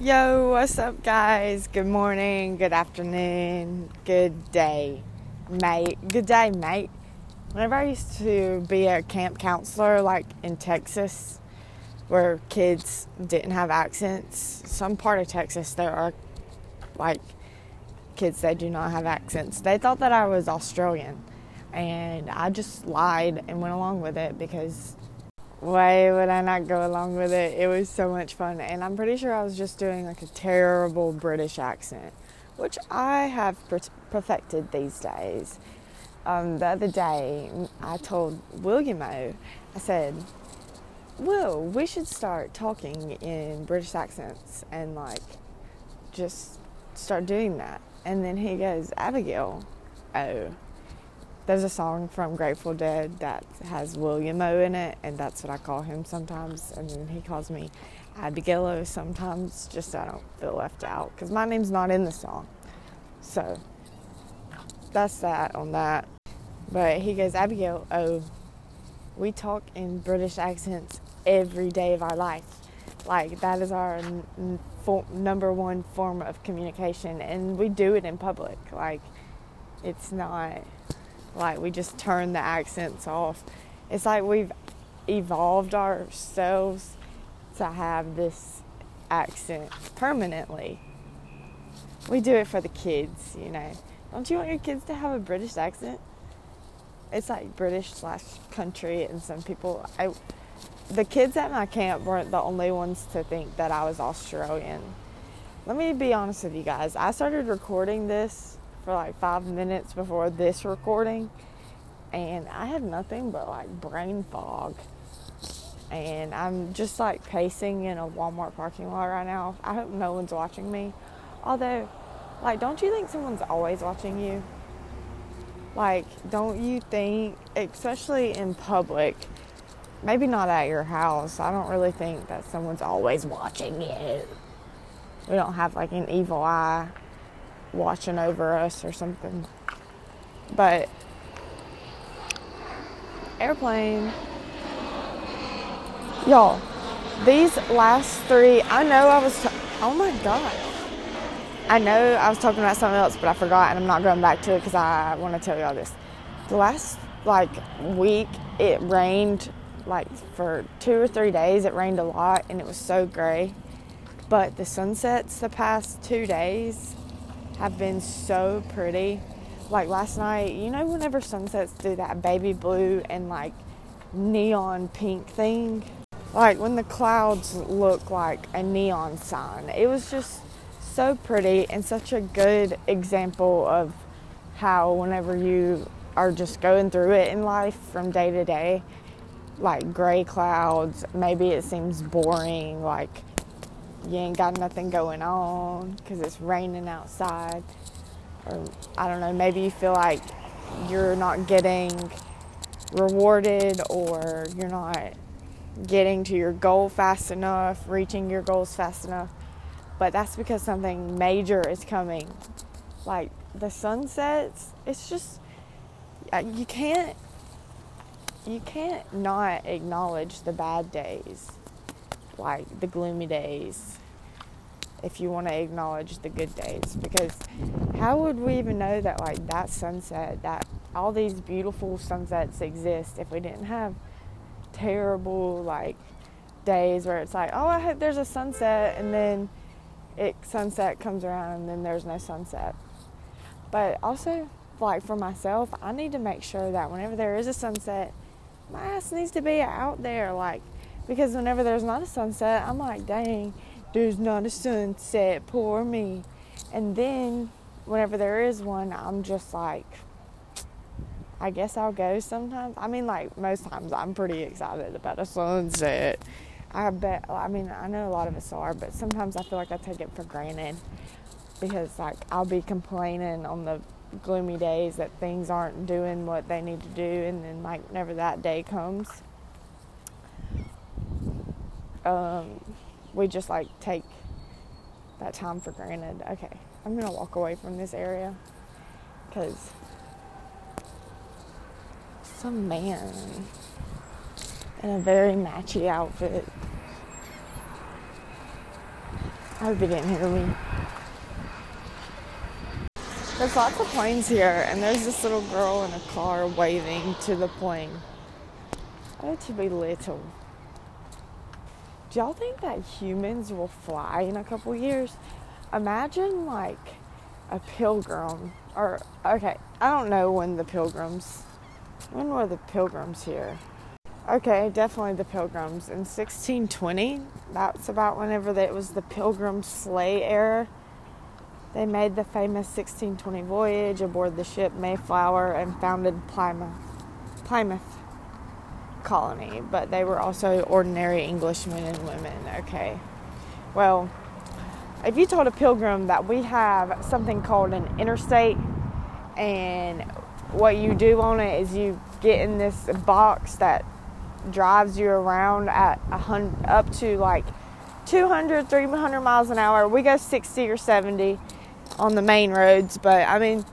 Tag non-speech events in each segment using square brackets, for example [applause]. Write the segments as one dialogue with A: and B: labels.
A: Yo, what's up, guys? Good morning, good afternoon, good day, mate. Good day, mate. Whenever I used to be a camp counselor, like in Texas, where kids didn't have accents, some part of Texas there are like kids that do not have accents. They thought that I was Australian, and I just lied and went along with it because why would I not go along with it? It was so much fun. And I'm pretty sure I was just doing like a terrible British accent, which I have perfected these days. Um, the other day, I told Williamo, I said, Will, we should start talking in British accents and like just start doing that. And then he goes, Abigail, oh, there's a song from Grateful Dead that has William O in it, and that's what I call him sometimes. And then he calls me Abigail sometimes, just so I don't feel left out, because my name's not in the song. So that's that on that. But he goes, Abigail, oh, we talk in British accents every day of our life. Like, that is our n- n- number one form of communication, and we do it in public. Like, it's not like we just turn the accents off. It's like we've evolved ourselves to have this accent permanently. We do it for the kids, you know. Don't you want your kids to have a British accent? It's like British slash country, and some people. I, the kids at my camp weren't the only ones to think that I was Australian. Let me be honest with you guys. I started recording this for like five minutes before this recording, and I had nothing but like brain fog. And I'm just like pacing in a Walmart parking lot right now. I hope no one's watching me. Although, like, don't you think someone's always watching you? Like, don't you think, especially in public, maybe not at your house, I don't really think that someone's always watching you. We don't have like an evil eye watching over us or something. But airplane. Y'all, these last three, I know I was, t- oh my God. I know I was talking about something else, but I forgot and I'm not going back to it because I want to tell y'all this. The last like week, it rained like for two or three days. It rained a lot and it was so gray. But the sunsets the past two days have been so pretty. Like last night, you know, whenever sunsets do that baby blue and like neon pink thing, like when the clouds look like a neon sign, it was just so pretty and such a good example of how whenever you are just going through it in life from day to day, like gray clouds, maybe it seems boring, like you ain't got nothing going on because it's raining outside. Or I don't know, maybe you feel like you're not getting rewarded or you're not getting to your goal fast enough, reaching your goals fast enough. But that's because something major is coming. Like the sun sets, it's just uh, you can't you can't not acknowledge the bad days like the gloomy days if you want to acknowledge the good days. Because how would we even know that like that sunset that all these beautiful sunsets exist if we didn't have terrible like days where it's like oh i hope there's a sunset and then it sunset comes around and then there's no sunset. But also like for myself i need to make sure that whenever there is a sunset my ass needs to be out there like because whenever there's not a sunset, I'm like, dang, there's not a sunset, poor me. And then whenever there is one, I'm just like, I guess I'll go sometimes. I mean, like most times, I'm pretty excited about a sunset. I bet, I mean, I know a lot of us are, but sometimes I feel like I take it for granted because, like, I'll be complaining on the gloomy days that things aren't doing what they need to do, and then, like, whenever that day comes, um, we just like take that time for granted. Okay, I'm gonna walk away from this area because some man in a very matchy outfit I hope you didn't hear me. There's lots of planes here, and there's this little girl in a car waving to the plane. Need to be little. Do y'all think that humans will fly in a couple years? Imagine like a pilgrim, or okay, I don't know when the pilgrims, when were the pilgrims here? Okay, definitely the pilgrims. In 1620, that's about whenever it was the pilgrim sleigh era. They made the famous 1620 voyage aboard the ship Mayflower and founded Plymouth, Plymouth colony, but they were also ordinary Englishmen and women. Okay. Well, if you told a pilgrim that we have something called an interstate and what you do on it is you get in this box that drives you around at a hundred, up to like 200, 300 miles an hour. We go 60 or 70 on the main roads, but I mean,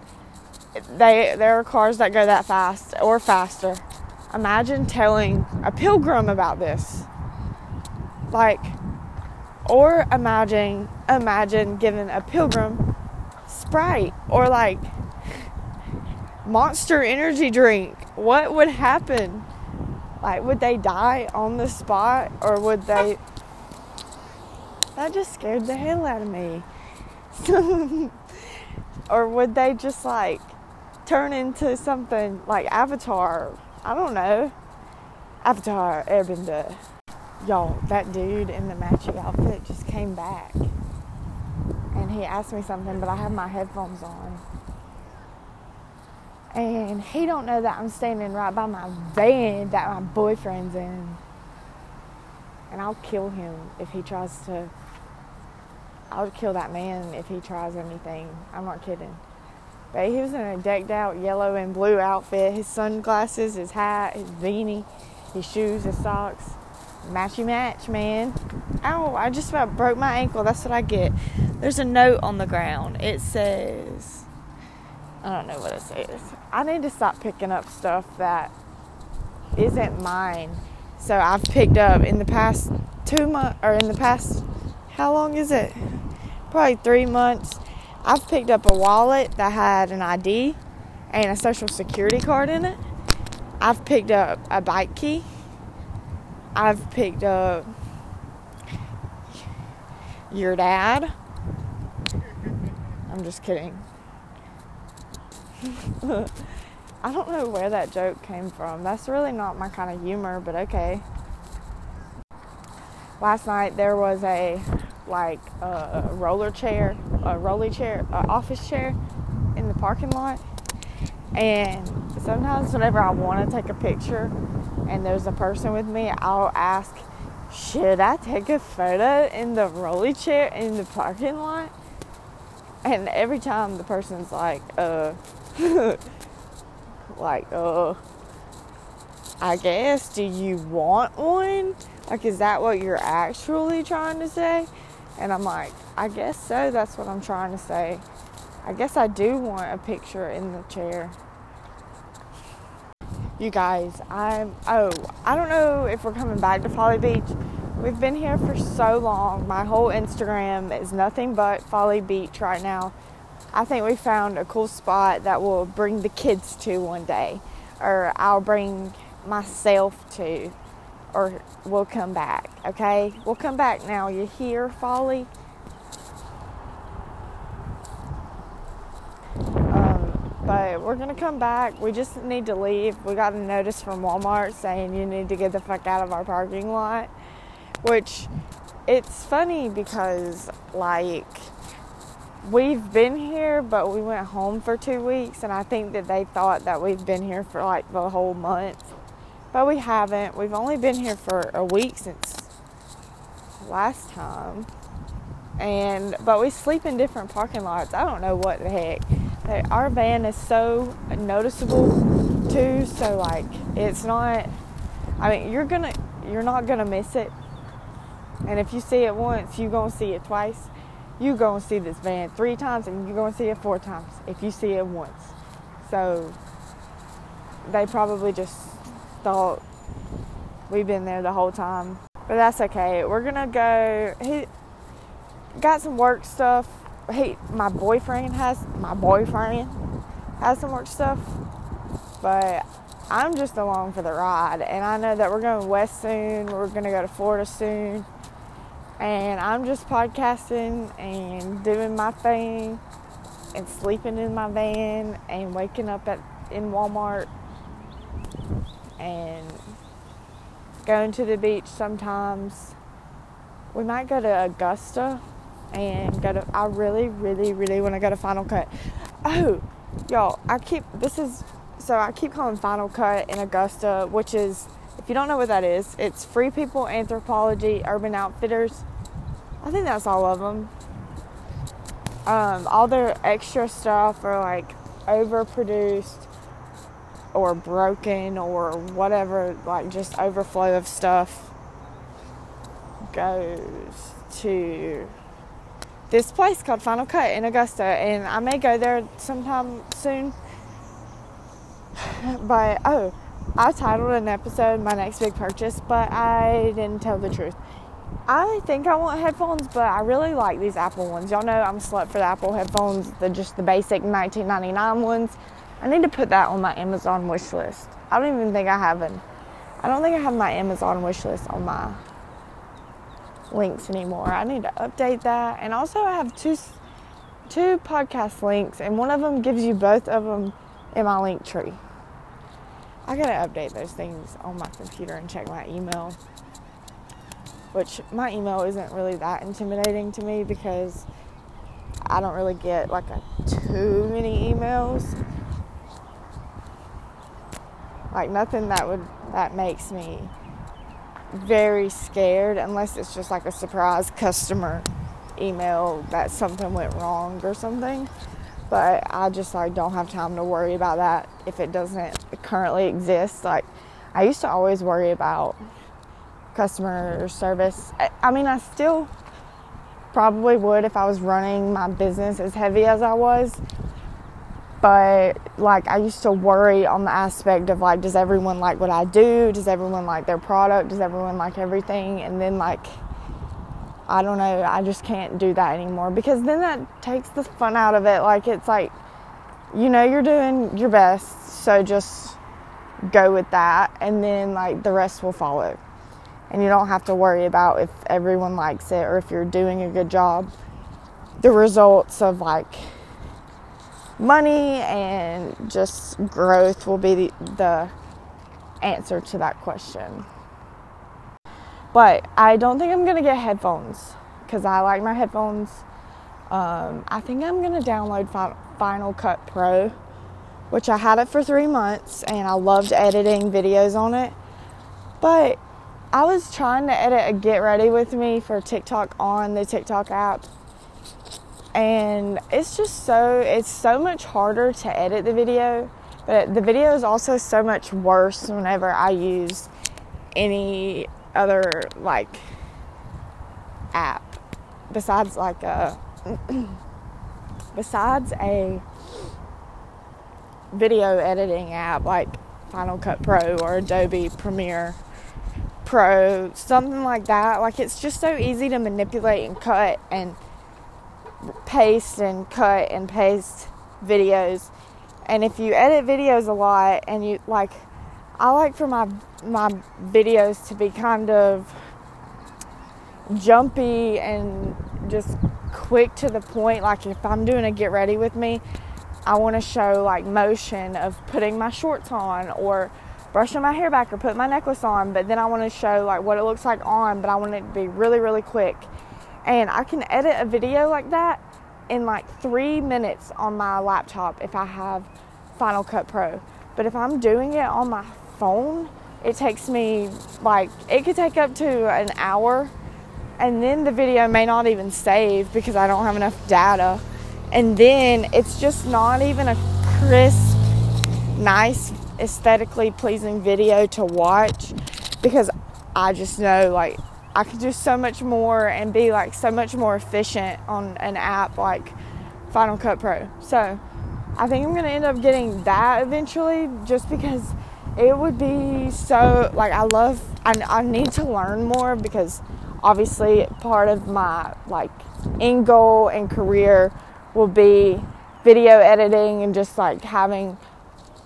A: they there are cars that go that fast or faster. Imagine telling a pilgrim about this. Like, or imagine imagine giving a pilgrim Sprite or like Monster energy drink. What would happen? Like, would they die on the spot or would they? That just scared the hell out of me. [laughs] or would they just like turn into something like Avatar? I don't know. Avatar Airbender. Y'all, that dude in the matching outfit just came back. And he asked me something, but I have my headphones on and he don't know that I'm standing right by my van that my boyfriend's in. And I'll kill him if he tries to. I'll kill that man if he tries anything. I'm not kidding. But he was in a decked out yellow and blue outfit. His sunglasses, his hat, his beanie, his shoes, his socks. Matchy match, man. Ow, I just about broke my ankle. That's what I get. There's a note on the ground. It says I don't know what it says. I need to stop picking up stuff that isn't mine. So I've picked up in the past two months, or in the past, how long is it? Probably three months. I've picked up a wallet that had an ID and a social security card in it. I've picked up a bike key. I've picked up your dad. I'm just kidding. [laughs] I don't know where that joke came from. That's really not my kind of humor, but okay. Last night there was a like a roller chair, a rolly chair, a office chair in the parking lot. And sometimes whenever I want to take a picture and there's a person with me, I'll ask, "Should I take a photo in the rolly chair in the parking lot?" And every time the person's like, "Uh, [laughs] like, uh, I guess, do you want one? Like, is that what you're actually trying to say? And I'm like, I guess so. That's what I'm trying to say. I guess I do want a picture in the chair. You guys, I'm, oh, I don't know if we're coming back to Folly Beach. We've been here for so long. My whole Instagram is nothing but Folly Beach right now. I think we found a cool spot that we'll bring the kids to one day, or I'll bring myself to, or we'll come back. Okay, we'll come back now. You hear, Folly? Um, but we're gonna come back. We just need to leave. We got a notice from Walmart saying you need to get the fuck out of our parking lot, which it's funny because like we've been here, but we went home for two weeks, and I think that they thought that we've been here for like the whole month. But we haven't. We've only been here for a week since last time. And but we sleep in different parking lots. I don't know what the heck. Our van is so noticeable too, so like it's not I mean, you're gonna you're not gonna miss it. And if you see it once, you're gonna see it twice You're going to see this van three times and you're going to see it four times if you see it once. So they probably just thought we've been there the whole time. But that's okay. We're gonna go he got some work stuff. He, my boyfriend has my boyfriend has some work stuff, but I'm just along for the ride. And I know that we're going west soon. We're to go to Florida soon. And I'm just podcasting and doing my thing and sleeping in my van and waking up at in Walmart and going to the beach sometimes. We might go to Augusta and go to I really, really, really want to go to Final Cut. Oh, y'all, I keep this is so I keep calling Final Cut in Augusta, which is if you don't know what that is, it's Free People Anthropologie Urban Outfitters. I think that's all of them. Um, all their extra stuff are like overproduced or broken or whatever, like just overflow of stuff goes to this place called Final Cut in Augusta, and I may go there sometime soon. [sighs] But oh, I titled an episode "My Next Big Purchase," but I didn't tell the truth. I think I want headphones, but I really like these Apple ones. Y'all know I'm slut for the Apple headphones, the just the basic 19.99 ones. I need to put that on my Amazon wish list. I don't even think I have an. I don't think I have my Amazon wish list on my links anymore. I need to update that. And also, I have two two podcast links, and one of them gives you both of them in my link tree. I gotta update those things on my computer and check my email. Which my email isn't really that intimidating to me because I don't really get like a, too many emails. Like nothing that would that makes me very scared unless it's just like a surprise customer email that something went wrong or something. But I just like don't have time to worry about that if it doesn't currently exist. Like I used to always worry about customer service. I mean, I still probably would if I was running my business as heavy as I was but like I used to worry on the aspect of like does everyone like what I do? Does everyone like their product? Does everyone like everything? And then like I don't know, I just can't do that anymore because then that takes the fun out of it. Like it's like you know you're doing your best, so just go with that and then like the rest will follow. And you don't have to worry about if everyone likes it or if you're doing a good job. The results of like money and just growth will be the, the answer to that question. But I don't think I'm to get headphones because I like my headphones. Um, I think I'm to download Final Cut Pro, which I had it for three months and I loved editing videos on it. But I was trying to edit a Get Ready with Me for TikTok on the TikTok app and it's just so it's so much harder to edit the video but the video is also so much worse whenever i use any other like app besides like a [clears throat] besides a video editing app like final cut pro or adobe premiere pro something like that. Like it's just so easy to manipulate and cut and paste and cut and paste videos. And if you edit videos a lot and you like I like for my my videos to be kind of jumpy and just quick to the point like if I'm doing a get ready with me, I want to show like motion of putting my shorts on or brushing my hair back or putting my necklace on, but then I want to show like what it looks like on, but I want it to be really really quick and I can edit a video like that in like three minutes on my laptop if I have Final Cut Pro. But if I'm doing it on my phone, it takes me like, it could take up to an hour. And then the video may not even save because I don't have enough data. And then it's just not even a crisp, nice, aesthetically pleasing video to watch because I just know like I could do so much more and be like so much more efficient on an app like Final Cut Pro. So I think I'm gonna end up getting that eventually just because it would be so like I love I, I need to learn more because obviously part of my like end goal and career will be video editing and just like having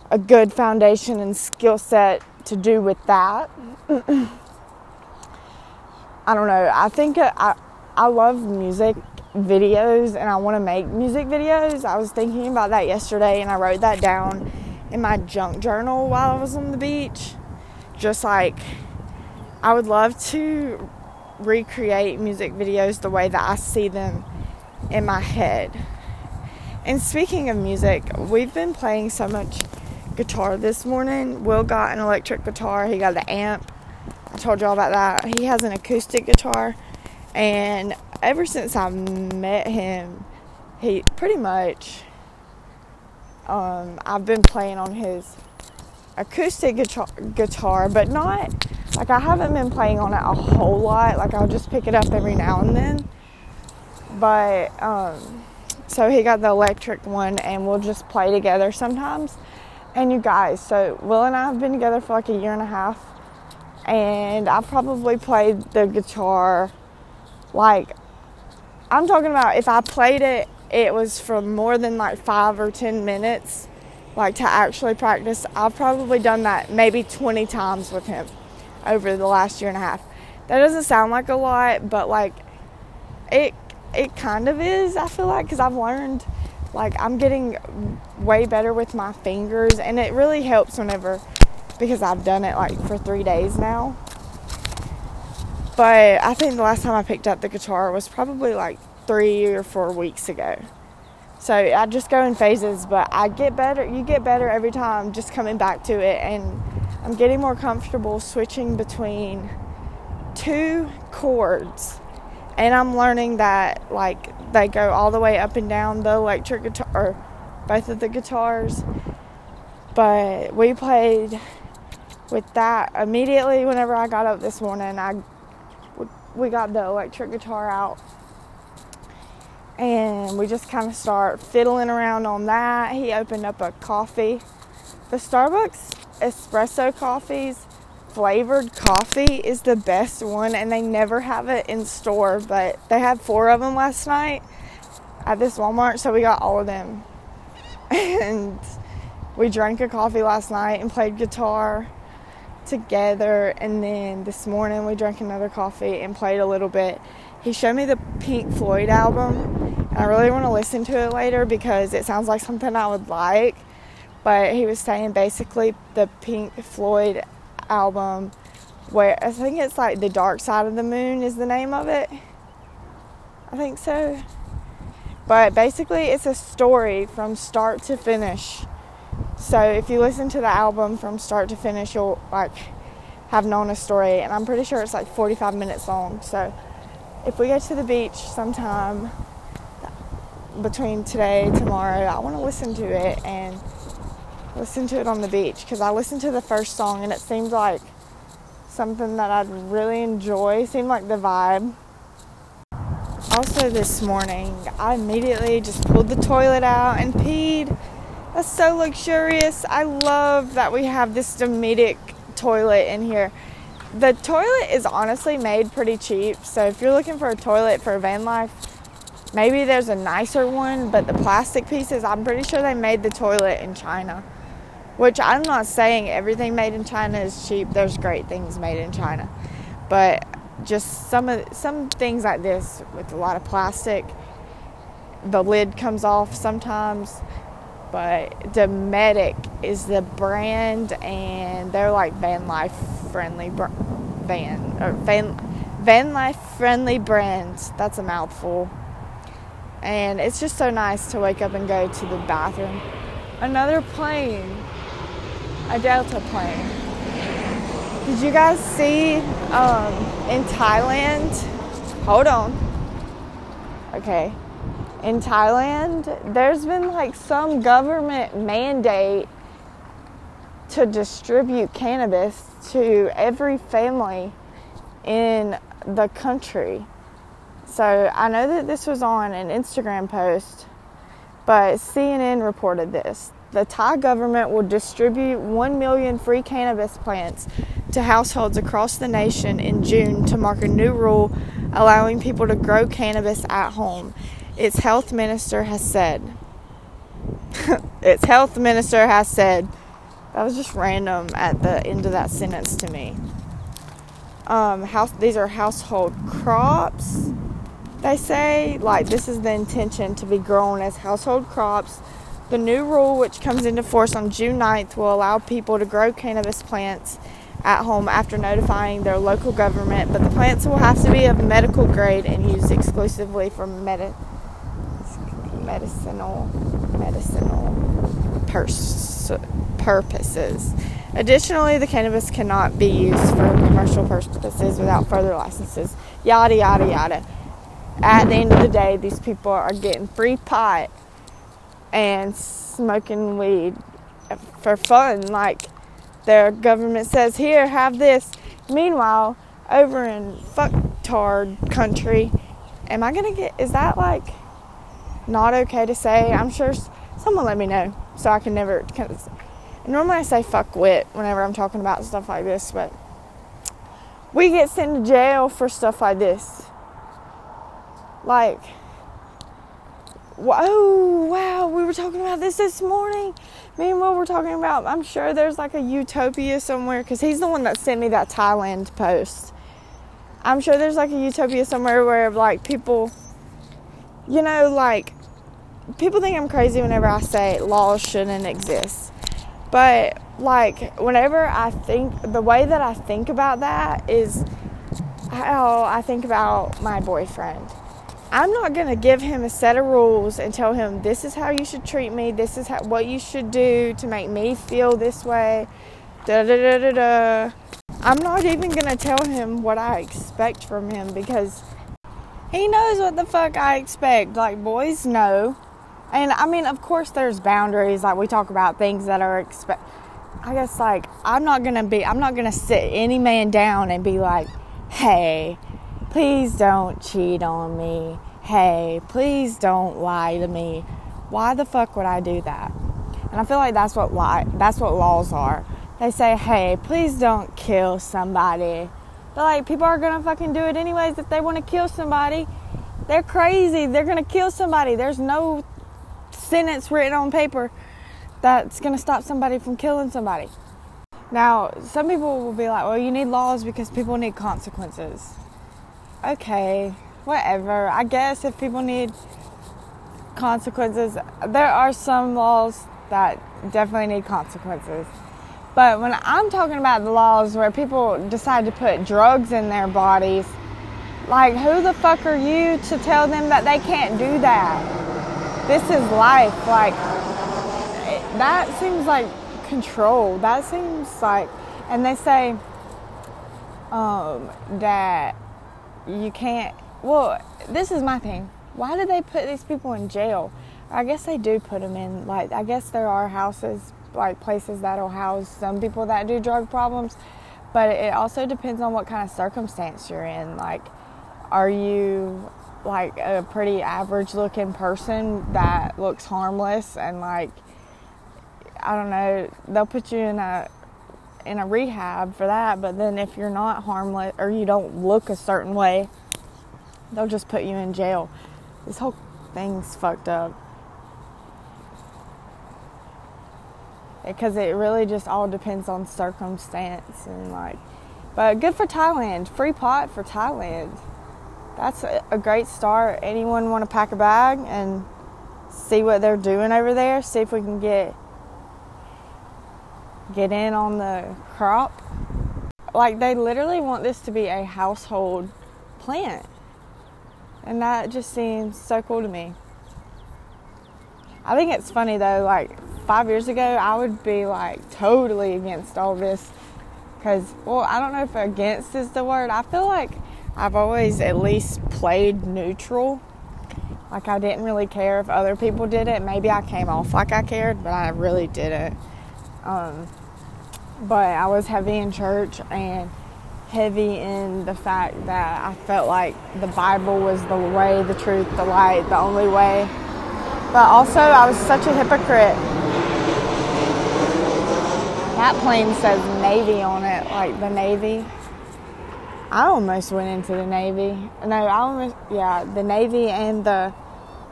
A: a good foundation and skill set to do with that. [clears throat] I don't know. I think I I love music videos and I want to make music videos. I was thinking about that yesterday and I wrote that down in my junk journal while I was on the beach. Just like I would love to recreate music videos the way that I see them in my head. And speaking of music, we've been playing so much guitar this morning. Will got an electric guitar, he got the amp. I told y'all about that. He has an acoustic guitar, and ever since I met him, he pretty much um, I've been playing on his acoustic guitar, guitar, but not like I haven't been playing on it a whole lot. Like I'll just pick it up every now and then. But um, so he got the electric one, and we'll just play together sometimes. And you guys, so Will and I have been together for like a year and a half, and I probably played the guitar like I'm talking about if I played it, it was for more than like five or ten minutes, like to actually practice. I've probably done that maybe 20 times with him over the last year and a half. That doesn't sound like a lot, but like it it kind of is. I feel like because I've learned like I'm getting way better with my fingers, and it really helps whenever because I've done it like for three days now. But I think the last time I picked up the guitar was probably like three or four weeks ago. So I just go in phases, but I get better. You get better every time just coming back to it. And I'm getting more comfortable switching between two chords. And I'm learning that, like, they go all the way up and down the electric guitar, or both of the guitars. But we played with that immediately whenever I got up this morning. I we got the electric guitar out and we just kind of start fiddling around on that. He opened up a coffee. The Starbucks espresso coffees, flavored coffee is the best one, and they never have it in store, but they had four of them last night at this Walmart, so we got all of them. [laughs] And we drank a coffee last night and played guitar together and then this morning we drank another coffee and played a little bit. He showed me the Pink Floyd album and I really want to listen to it later because it sounds like something I would like. But he was saying basically the Pink Floyd album where I think it's like The Dark Side of the Moon is the name of it. I think so. But basically it's a story from start to finish so if you listen to the album from start to finish, you'll like have known a story, and I'm pretty sure it's like 45 minutes long. So if we go to the beach sometime between today tomorrow, I want to listen to it and listen to it on the beach because I listened to the first song and it seemed like something that I'd really enjoy. It seemed like the vibe. Also, this morning, I immediately just pulled the toilet out and peed that's so luxurious. I love that we have this Dometic toilet in here. The toilet is honestly made pretty cheap. So if you're looking for a toilet for van life, maybe there's a nicer one, but the plastic pieces, I'm pretty sure they made the toilet in China. Which I'm not saying everything made in China is cheap. There's great things made in China. But just some of some things like this with a lot of plastic, the lid comes off sometimes but Dometic is the brand, and they're like van life friendly br- van or van van life friendly brands. That's a mouthful, and it's just so nice to wake up and go to the bathroom. Another plane, a Delta plane. Did you guys see um, in Thailand? Hold on. Okay, in Thailand, there's been like some government mandate to distribute cannabis to every family in the country. So I know that this was on an Instagram post, but CNN reported this. The Thai government will distribute 1 million free cannabis plants to households across the nation in June to mark a new rule allowing people to grow cannabis at home. Its health minister has said. [laughs] its health minister has said. That was just random at the end of that sentence to me. Um, house, these are household crops, they say. Like, this is the intention to be grown as household crops. The new rule, which comes into force on June 9th, will allow people to grow cannabis plants at home after notifying their local government, but the plants will have to be of medical grade and used exclusively for medi- medicinal medicinal pers- purposes. Additionally, the cannabis cannot be used for commercial purposes without further licenses. Yada yada yada. At the end of the day, these people are getting free pot and smoking weed for fun. Like their government says, here, have this. Meanwhile, over in fucktard country, am I gonna get? Is that like not okay to say? I'm sure someone let me know so I can never. Cause Normally I say fuck wit whenever I'm talking about stuff like this, but we get sent to jail for stuff like this. Like, oh wow, we were talking about this this morning. Me and Will were talking about. I'm sure there's like a utopia somewhere because he's the one that sent me that Thailand post. I'm sure there's like a utopia somewhere where like people, you know, like people think I'm crazy whenever I say laws shouldn't exist. But like whenever I think the way that I think about that is how I think about my boyfriend. I'm not going to give him a set of rules and tell him this is how you should treat me, this is how, what you should do to make me feel this way. Da da da da da. I'm not even going to tell him what I expect from him because he knows what the fuck I expect. Like boys know and I mean, of course, there's boundaries. Like we talk about things that are expect. I guess like I'm not gonna be. I'm not gonna sit any man down and be like, "Hey, please don't cheat on me. Hey, please don't lie to me." Why the fuck would I do that? And I feel like that's what lie. That's what laws are. They say, "Hey, please don't kill somebody." But like people are gonna fucking do it anyways if they want to kill somebody. They're crazy. They're gonna kill somebody. There's no sentence written on paper that's going to stop somebody from killing somebody. Now, some people will be like, well, you need laws because people need consequences. Okay, whatever. I guess if people need consequences, there are some laws that definitely need consequences. But when I'm talking about the laws where people decide to put drugs in their bodies, like, who the fuck are you to tell them that they can't do that? This is life. Like, that seems like control. That seems like, and they say um, that you can't. Well, this is my thing. Why do they put these people in jail? I guess they do put them in. Like, I guess there are houses, like places that'll house some people that do drug problems, but it also depends on what kind of circumstance you're in. Like, are you like a pretty average looking person that looks harmless and like I don't know, they'll put you in a in a rehab for that, but then if you're not harmless or you don't look a certain way, they'll just put you in jail. This whole thing's fucked up. Because it really just all depends on circumstance and like but good for Thailand. Free pot for Thailand that's a great start. Anyone want to pack a bag and see what they're doing over there? See if we can get get in on the crop. Like they literally want this to be a household plant. And that just seems so cool to me. I think it's funny though, like five years ago, I would be like totally against all this. Because, well, I don't know if against is the word. I feel like I've always at least played neutral. Like I didn't really care if other people did it. Maybe I came off like I cared, but I really didn't. Um, but I was heavy in church and heavy in the fact that I felt like the Bible was the way, the truth, the light, the only way. But also, I was such a hypocrite. That plane says Navy on it, like the Navy. I almost went into the Navy. No, I almost, yeah, the Navy and the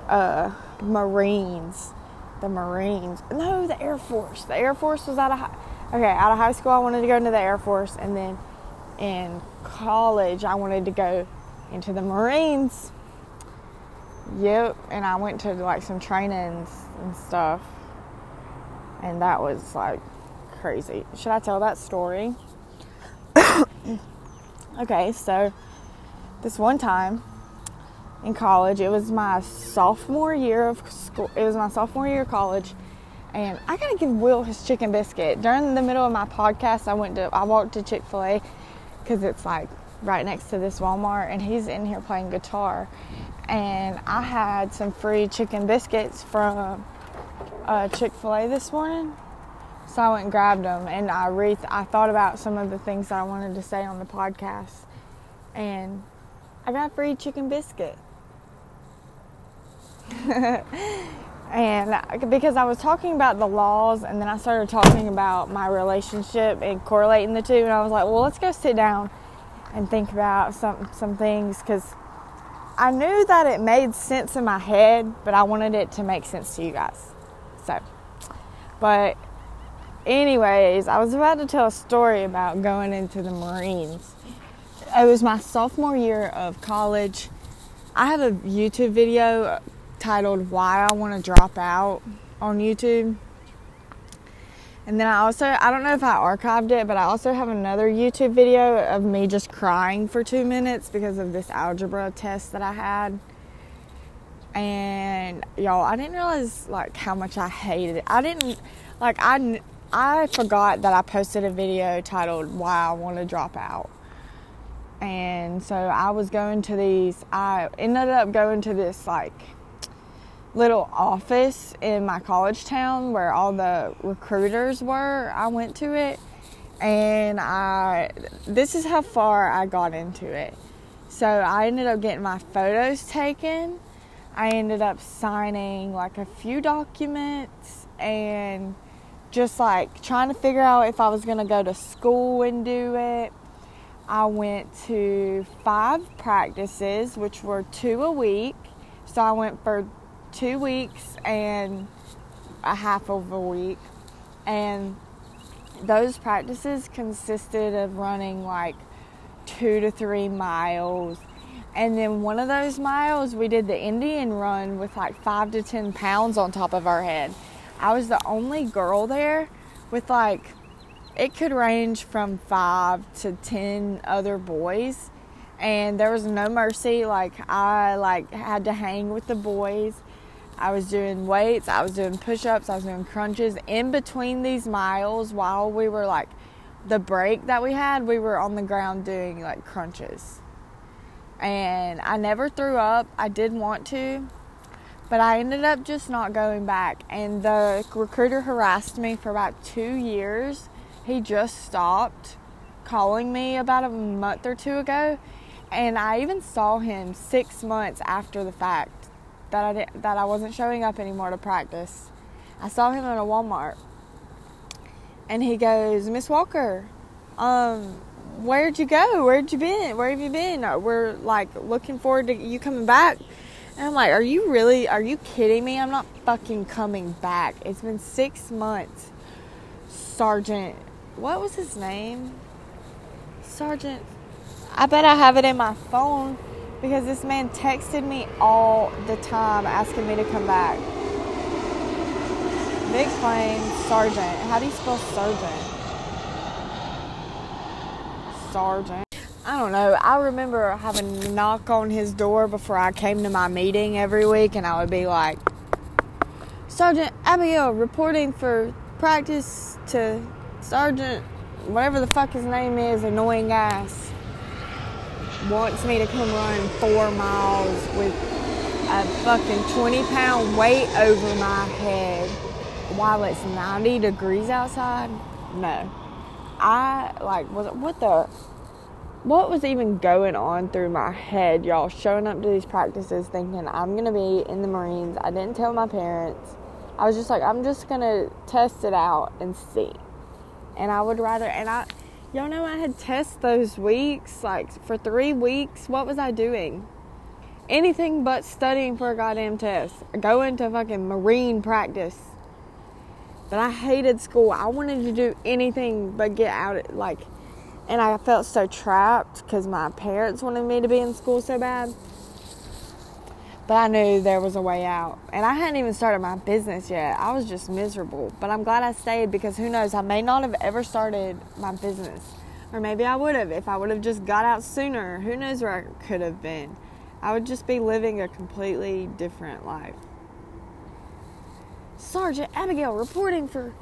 A: uh, Marines. The Marines. No, the Air Force. The Air Force was out of high, okay, out of high school. I wanted to go into the Air Force, and then in college, I wanted to go into the Marines. Yep, and I went to like some trainings and stuff, and that was like crazy. Should I tell that story? [coughs] okay, so this one time in college, it was my sophomore year of school. It was my sophomore year of college, and I gotta give Will his chicken biscuit. During the middle of my podcast, I went to I walked to Chick Fil A because it's like right next to this Walmart, and he's in here playing guitar. And I had some free chicken biscuits from uh, Chick Fil A this morning, so I went and grabbed them, and I re- I thought about some of the things that I wanted to say on the podcast, and I got free chicken biscuit. [laughs] and because I was talking about the laws, and then I started talking about my relationship and correlating the two, and I was like, well, let's go sit down and think about some some things because I knew that it made sense in my head, but I wanted it to make sense to you guys. So, but anyways, I was about to tell a story about going into the Marines. It was my sophomore year of college. I have a YouTube video titled Why I Want to Drop Out on YouTube. And then I also, I don't know if I archived it, but I also have another YouTube video of me just crying for two minutes because of this algebra test that I had. And y'all, I didn't realize like how much I hated it. I didn't, like, I, I forgot that I posted a video titled Why I Want to Drop Out. And so I was going to these, I ended up going to this like little office in my college town where all the recruiters were. I went to it and I this is how far I got into it. So I ended up getting my photos taken. I ended up signing like a few documents and just like trying to figure out if I was going to go to school and do it. I went to five practices, which were two a week. So I went for two weeks and a half of a week. And those practices consisted of running like two to three miles. And then one of those miles, we did the Indian run with like five to 10 pounds on top of our head. I was the only girl there with like, it could range from five to 10 other boys. And there was no mercy. Like, I like had to hang with the boys I was doing weights, I was doing push ups, I was doing crunches in between these miles while we were like the break that we had, we were on the ground doing like crunches. And I never threw up. I did want to, but I ended up just not going back. And the recruiter harassed me for about two years. He just stopped calling me about a month or two ago. And I even saw him six months after the fact that I did, that I wasn't showing up anymore to practice. I saw him at a Walmart, and he goes, "Miss Walker, um, where'd you go? Where'd you been? Where have you been? We're like looking forward to you coming back." And I'm like, "Are you really? Are you kidding me? I'm not fucking coming back. It's been six months." Sergeant, what was his name? Sergeant. I bet I have it in my phone because this man texted me all the time asking me to come back. Big Plain Sergeant. How do you spell sergeant? Sergeant. I don't know. I remember having a knock on his door before I came to my meeting every week, and I would be like, Sergeant Abigail reporting for practice to Sergeant, whatever the fuck his name is, annoying ass wants me to come run four miles with a fucking 20 pound weight over my head while it's 90 degrees outside? No. I like was it, what the what was even going on through my head, y'all, showing up to these practices thinking I'm gonna be in the Marines. I didn't tell my parents. I was just like, I'm just gonna test it out and see. And I would rather and I Y'all know I had tests those weeks, like for three weeks. What was I doing? Anything but studying for a goddamn test. Going to fucking marine practice. But I hated school. I wanted to do anything but get out. Like, and I felt so trapped because my parents wanted me to be in school so bad. But I knew there was a way out. And I hadn't even started my business yet. I was just miserable. But I'm glad I stayed because who knows, I may not have ever started my business. Or maybe I would have if I would have just got out sooner. Who knows where I could have been. I would just be living a completely different life. Sergeant Abigail reporting for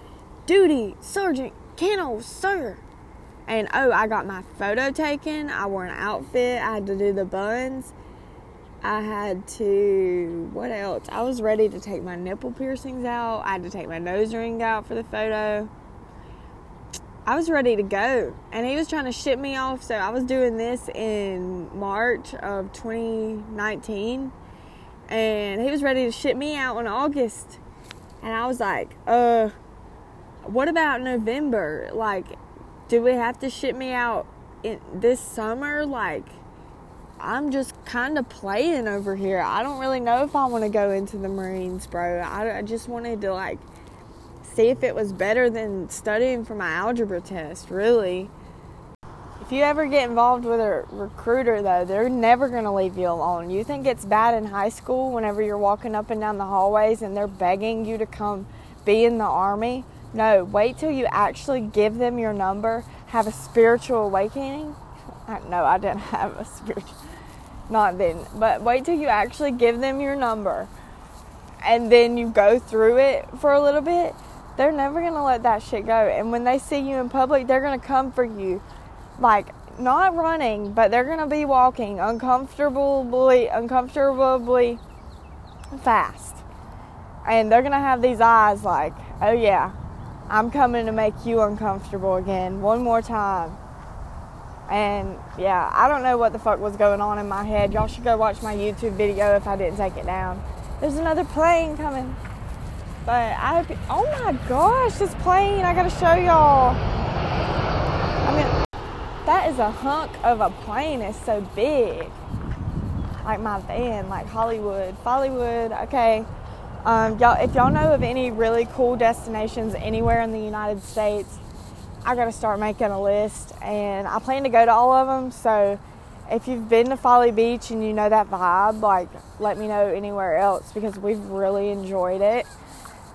A: duty. Sergeant Cannell, sir. And oh, I got my photo taken. I wore an outfit. I had to do the buns. I had to, what else? I was ready to take my nipple piercings out. I had to take my nose ring out for the photo. I was ready to go. And he was trying to ship me off. So I was doing this in March of 2019. And he was ready to ship me out in August. And I was like, uh, what about November? Like, do we have to ship me out in this summer? Like, I'm just kind of playing over here. I don't really know if I want to go into the Marines, bro. I, I just wanted to like see if it was better than studying for my algebra test, really. If you ever get involved with a recruiter, though, they're never going to leave you alone. You think it's bad in high school whenever you're walking up and down the hallways and they're begging you to come be in the army? No, wait till you actually give them your number, have a spiritual awakening. [laughs] No, I didn't have a spiritual not then, but wait till you actually give them your number and then you go through it for a little bit. They're never going to let that shit go. And when they see you in public, they're going to come for you. Like, not running, but they're going to be walking uncomfortably, uncomfortably fast. And they're going to have these eyes like, oh yeah, I'm coming to make you uncomfortable again one more time. And yeah, I don't know what the fuck was going on in my head. Y'all should go watch my YouTube video if I didn't take it down. There's another plane coming. But I hope, oh my gosh, this plane, I gotta show y'all. I mean, that is a hunk of a plane. It's so big. Like my van, like Hollywood, Hollywood, okay. Um, y'all, if y'all know of any really cool destinations anywhere in the United States, I got to start making a list, and I plan to go to all of them. So, if you've been to Folly Beach and you know that vibe, like let me know anywhere else because we've really enjoyed it,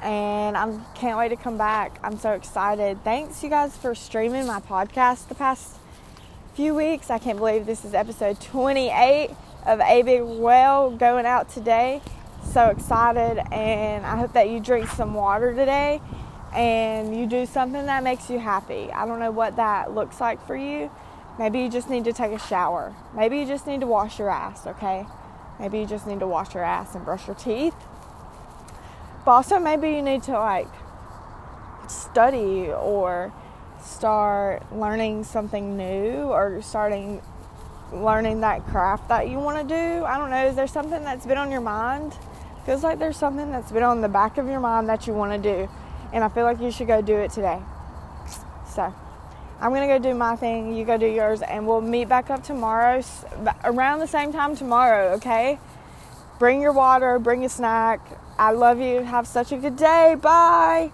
A: and I can't wait to come back. I'm so excited. Thanks you guys for streaming my podcast the past few weeks. I can't believe this is episode 28 of A Big Whale going out today. So excited, and I hope that you drink some water today and you do something that makes you happy. I don't know what that looks like for you. Maybe you just need to take a shower. Maybe you just need to wash your ass, okay? Maybe you just need to wash your ass and brush your teeth. But also, maybe you need to like study or start learning something new or starting learning that craft that you want to do. I don't know. Is there something that's been on your mind? Feels like there's something that's been on the back of your mind that you want to do and I feel like you should go do it today. So, I'm gonna go do my thing, you go do yours, and we'll meet back up tomorrow around the same time tomorrow, okay? Bring your water, bring a snack. I love you. Have such a good day. Bye.